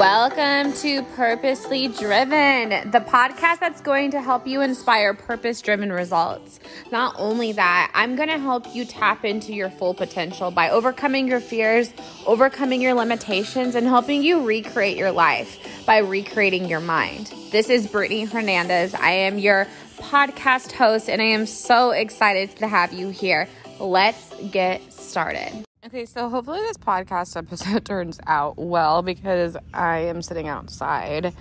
Welcome to Purposely Driven, the podcast that's going to help you inspire purpose driven results. Not only that, I'm going to help you tap into your full potential by overcoming your fears, overcoming your limitations, and helping you recreate your life by recreating your mind. This is Brittany Hernandez. I am your podcast host, and I am so excited to have you here. Let's get started. Okay, so hopefully this podcast episode turns out well because I am sitting outside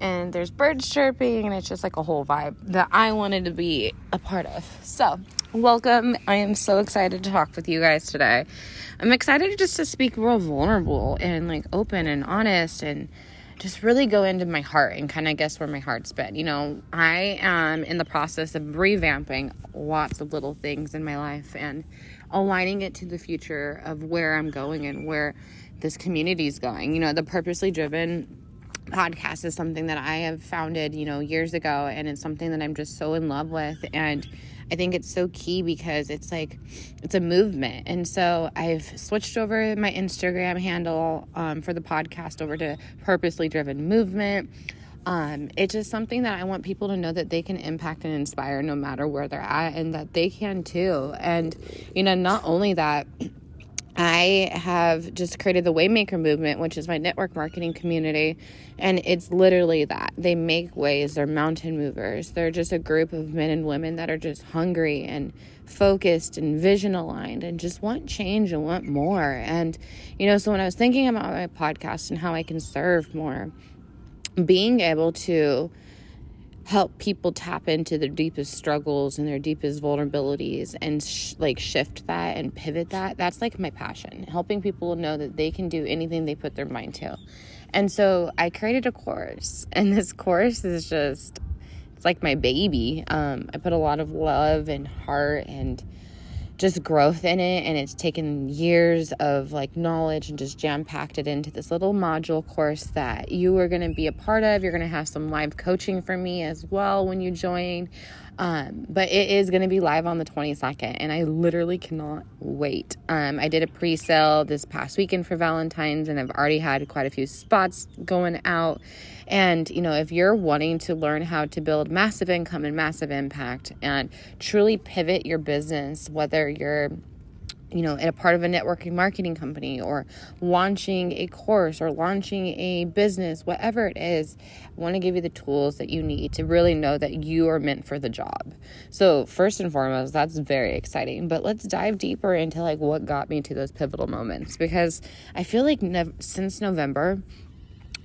and there's birds chirping and it's just like a whole vibe that I wanted to be a part of. So, welcome. I am so excited to talk with you guys today. I'm excited just to speak real vulnerable and like open and honest and just really go into my heart and kind of guess where my heart's been. You know, I am in the process of revamping lots of little things in my life and aligning it to the future of where I'm going and where this community is going. You know, the purposely driven podcast is something that I have founded, you know, years ago, and it's something that I'm just so in love with. And I think it's so key because it's like it's a movement. And so I've switched over my Instagram handle um, for the podcast over to Purposely Driven Movement. Um, it's just something that I want people to know that they can impact and inspire no matter where they're at and that they can too. And, you know, not only that, I have just created the Waymaker movement, which is my network marketing community. And it's literally that. They make ways, they're mountain movers. They're just a group of men and women that are just hungry and focused and vision aligned and just want change and want more. And, you know, so when I was thinking about my podcast and how I can serve more, being able to help people tap into their deepest struggles and their deepest vulnerabilities and sh- like shift that and pivot that that's like my passion helping people know that they can do anything they put their mind to. And so i created a course and this course is just it's like my baby. Um, i put a lot of love and heart and just growth in it and it's taken years of like knowledge and just jam packed it into this little module course that you are going to be a part of. You're going to have some live coaching from me as well when you join um, but it is going to be live on the 22nd, and I literally cannot wait. Um, I did a pre sale this past weekend for Valentine's, and I've already had quite a few spots going out. And, you know, if you're wanting to learn how to build massive income and massive impact and truly pivot your business, whether you're you know, in a part of a networking marketing company or launching a course or launching a business, whatever it is, I want to give you the tools that you need to really know that you are meant for the job. So, first and foremost, that's very exciting. But let's dive deeper into like what got me to those pivotal moments because I feel like ne- since November,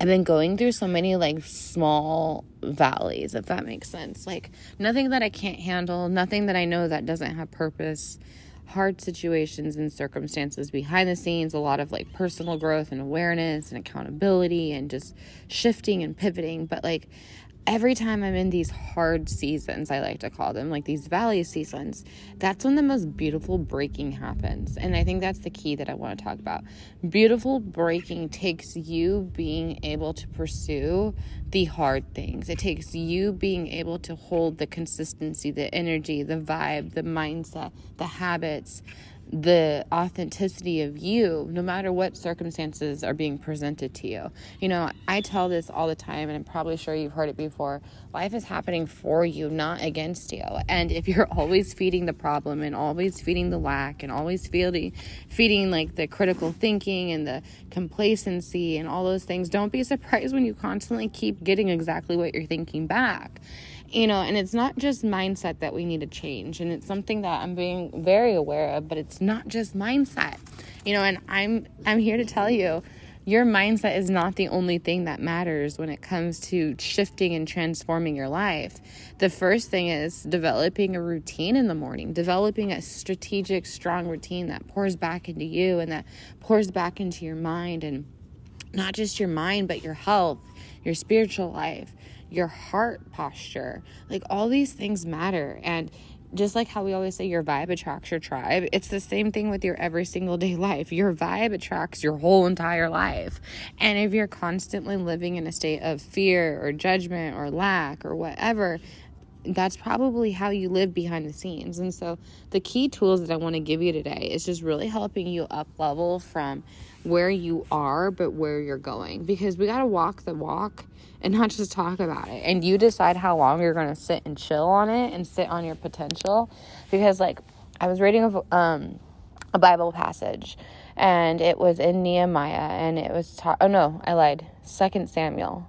I've been going through so many like small valleys, if that makes sense. Like nothing that I can't handle, nothing that I know that doesn't have purpose hard situations and circumstances behind the scenes, a lot of like personal growth and awareness and accountability and just shifting and pivoting. But like every time I'm in these hard seasons, I like to call them, like these valley seasons, that's when the most beautiful breaking happens. And I think that's the key that I want to talk about. Beautiful breaking takes you being able to pursue the hard things, it takes you being able to hold the consistency, the energy, the vibe, the mindset, the habits the authenticity of you no matter what circumstances are being presented to you. You know, I tell this all the time and I'm probably sure you've heard it before. Life is happening for you, not against you. And if you're always feeding the problem and always feeding the lack and always feeding feeding like the critical thinking and the complacency and all those things, don't be surprised when you constantly keep getting exactly what you're thinking back you know and it's not just mindset that we need to change and it's something that i'm being very aware of but it's not just mindset you know and i'm i'm here to tell you your mindset is not the only thing that matters when it comes to shifting and transforming your life. The first thing is developing a routine in the morning, developing a strategic, strong routine that pours back into you and that pours back into your mind and not just your mind, but your health, your spiritual life, your heart posture. Like all these things matter. And just like how we always say your vibe attracts your tribe, it's the same thing with your every single day life. Your vibe attracts your whole entire life. And if you're constantly living in a state of fear or judgment or lack or whatever, that's probably how you live behind the scenes. And so the key tools that I want to give you today is just really helping you up level from where you are but where you're going because we got to walk the walk and not just talk about it. And you decide how long you're going to sit and chill on it and sit on your potential because like I was reading a, um, a Bible passage and it was in Nehemiah and it was ta- oh no, I lied. Second Samuel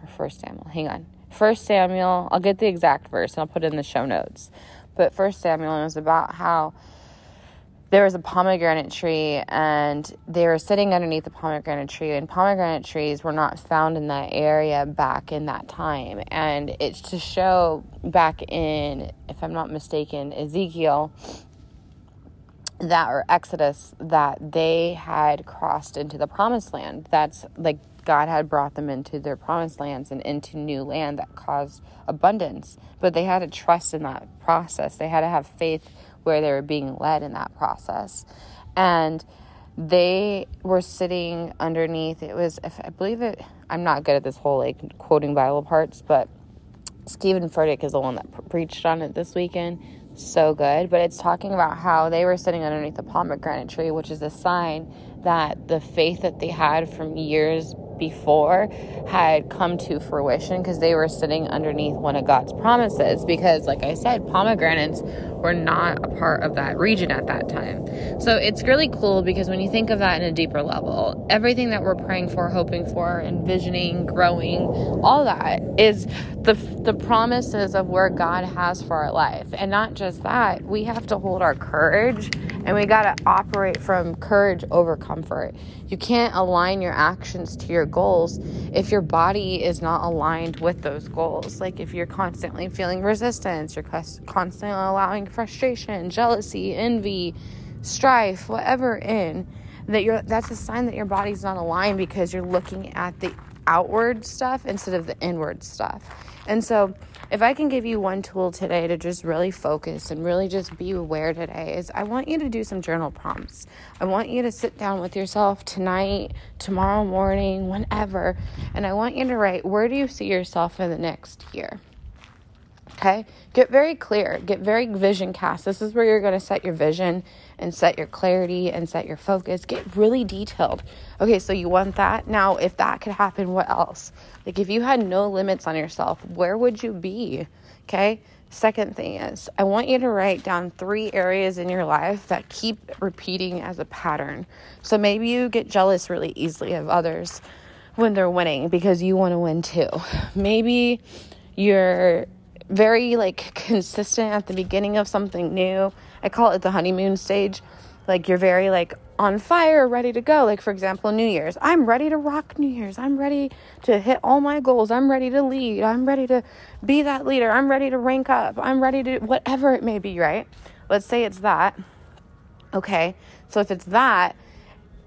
or First Samuel. Hang on. First Samuel. I'll get the exact verse and I'll put it in the show notes. But First Samuel was about how there was a pomegranate tree and they were sitting underneath the pomegranate tree and pomegranate trees were not found in that area back in that time and it's to show back in if i'm not mistaken ezekiel that or exodus that they had crossed into the promised land that's like god had brought them into their promised lands and into new land that caused abundance but they had to trust in that process they had to have faith where they were being led in that process. And they were sitting underneath, it was, if I believe it, I'm not good at this whole like quoting Bible parts, but Steven Furtick is the one that preached on it this weekend. So good. But it's talking about how they were sitting underneath the pomegranate tree, which is a sign that the faith that they had from years before had come to fruition because they were sitting underneath one of God's promises. Because, like I said, pomegranates were not a part of that region at that time. So it's really cool because when you think of that in a deeper level, everything that we're praying for, hoping for, envisioning, growing, all that is the the promises of where God has for our life. And not just that, we have to hold our courage and we got to operate from courage over comfort. You can't align your actions to your goals if your body is not aligned with those goals. Like if you're constantly feeling resistance, you're constantly allowing frustration, jealousy, envy, strife, whatever in that you're that's a sign that your body's not aligned because you're looking at the outward stuff instead of the inward stuff. And so if I can give you one tool today to just really focus and really just be aware today, is I want you to do some journal prompts. I want you to sit down with yourself tonight, tomorrow morning, whenever, and I want you to write where do you see yourself in the next year? Okay? Get very clear, get very vision cast. This is where you're going to set your vision and set your clarity and set your focus. Get really detailed. Okay, so you want that. Now, if that could happen, what else? Like, if you had no limits on yourself, where would you be? Okay? Second thing is, I want you to write down three areas in your life that keep repeating as a pattern. So maybe you get jealous really easily of others when they're winning because you want to win too. Maybe you're very like consistent at the beginning of something new. I call it the honeymoon stage. Like you're very like on fire, ready to go. Like for example, New Year's. I'm ready to rock New Year's. I'm ready to hit all my goals. I'm ready to lead. I'm ready to be that leader. I'm ready to rank up. I'm ready to whatever it may be, right? Let's say it's that. Okay. So if it's that,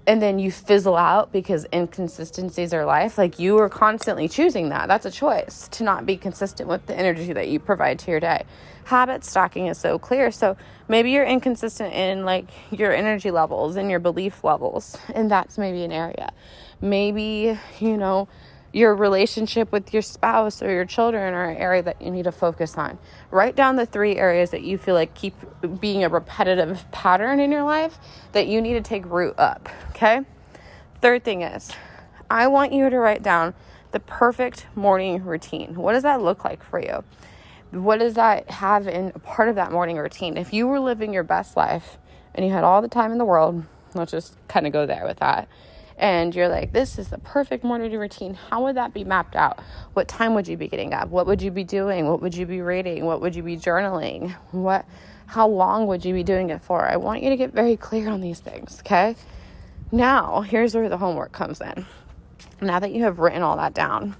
and then you fizzle out because inconsistencies are life like you are constantly choosing that. That's a choice to not be consistent with the energy that you provide to your day. Habit stacking is so clear. So maybe you're inconsistent in like your energy levels and your belief levels and that's maybe an area. Maybe you know your relationship with your spouse or your children are an area that you need to focus on. Write down the three areas that you feel like keep being a repetitive pattern in your life that you need to take root up. Okay. Third thing is, I want you to write down the perfect morning routine. What does that look like for you? What does that have in part of that morning routine? If you were living your best life and you had all the time in the world, let's just kind of go there with that and you're like, this is the perfect morning routine, how would that be mapped out? What time would you be getting up? What would you be doing? What would you be reading? What would you be journaling? What how long would you be doing it for? I want you to get very clear on these things, okay? Now, here's where the homework comes in. Now that you have written all that down,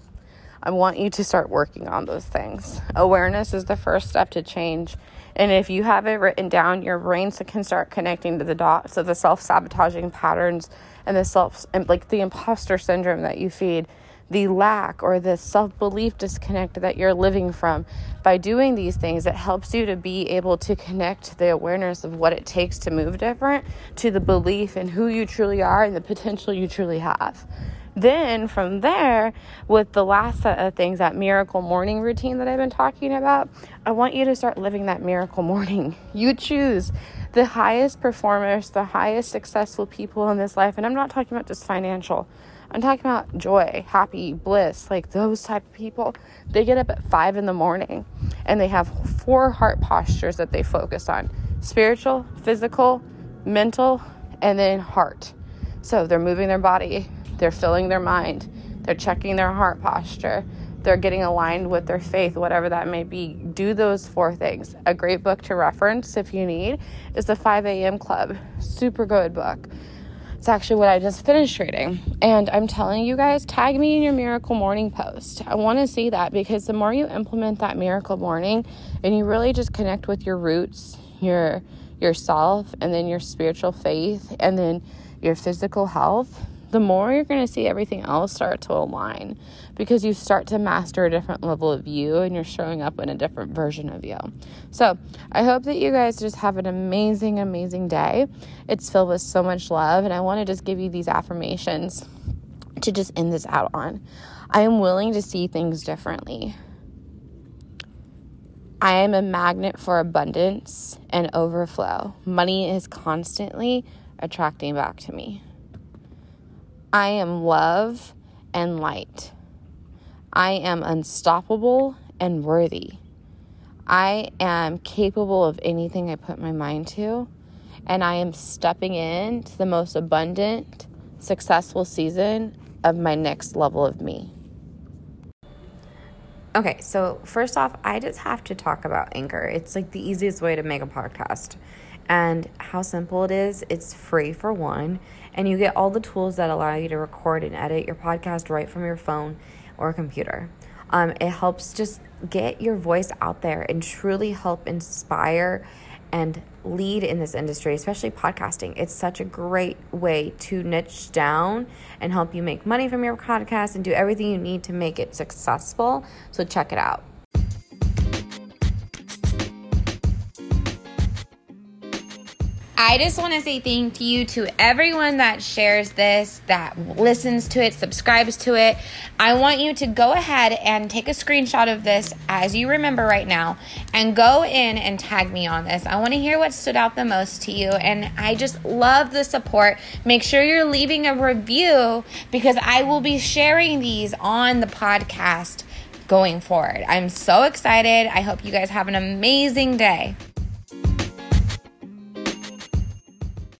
I want you to start working on those things. Awareness is the first step to change. And if you have it written down, your brain can start connecting to the dots of the self sabotaging patterns and the self and like the imposter syndrome that you feed the lack or the self belief disconnect that you're living from. By doing these things, it helps you to be able to connect the awareness of what it takes to move different to the belief in who you truly are and the potential you truly have. Then from there, with the last set of things, that miracle morning routine that I've been talking about, I want you to start living that miracle morning. You choose the highest performers, the highest successful people in this life. And I'm not talking about just financial. I'm talking about joy, happy, bliss, like those type of people. They get up at five in the morning and they have four heart postures that they focus on spiritual, physical, mental, and then heart. So they're moving their body, they're filling their mind, they're checking their heart posture, they're getting aligned with their faith, whatever that may be. Do those four things. A great book to reference if you need is the 5 a.m. Club. Super good book. It's actually what I just finished reading. And I'm telling you guys, tag me in your miracle morning post. I want to see that because the more you implement that miracle morning and you really just connect with your roots, your yourself, and then your spiritual faith, and then your physical health, the more you're going to see everything else start to align because you start to master a different level of you and you're showing up in a different version of you. So, I hope that you guys just have an amazing, amazing day. It's filled with so much love, and I want to just give you these affirmations to just end this out on. I am willing to see things differently. I am a magnet for abundance and overflow. Money is constantly attracting back to me. I am love and light. I am unstoppable and worthy. I am capable of anything I put my mind to, and I am stepping into the most abundant, successful season of my next level of me. Okay, so first off, I just have to talk about Anchor. It's like the easiest way to make a podcast. And how simple it is, it's free for one and you get all the tools that allow you to record and edit your podcast right from your phone or computer. Um, it helps just get your voice out there and truly help inspire and lead in this industry, especially podcasting. It's such a great way to niche down and help you make money from your podcast and do everything you need to make it successful. So, check it out. I just want to say thank you to everyone that shares this, that listens to it, subscribes to it. I want you to go ahead and take a screenshot of this as you remember right now and go in and tag me on this. I want to hear what stood out the most to you. And I just love the support. Make sure you're leaving a review because I will be sharing these on the podcast going forward. I'm so excited. I hope you guys have an amazing day.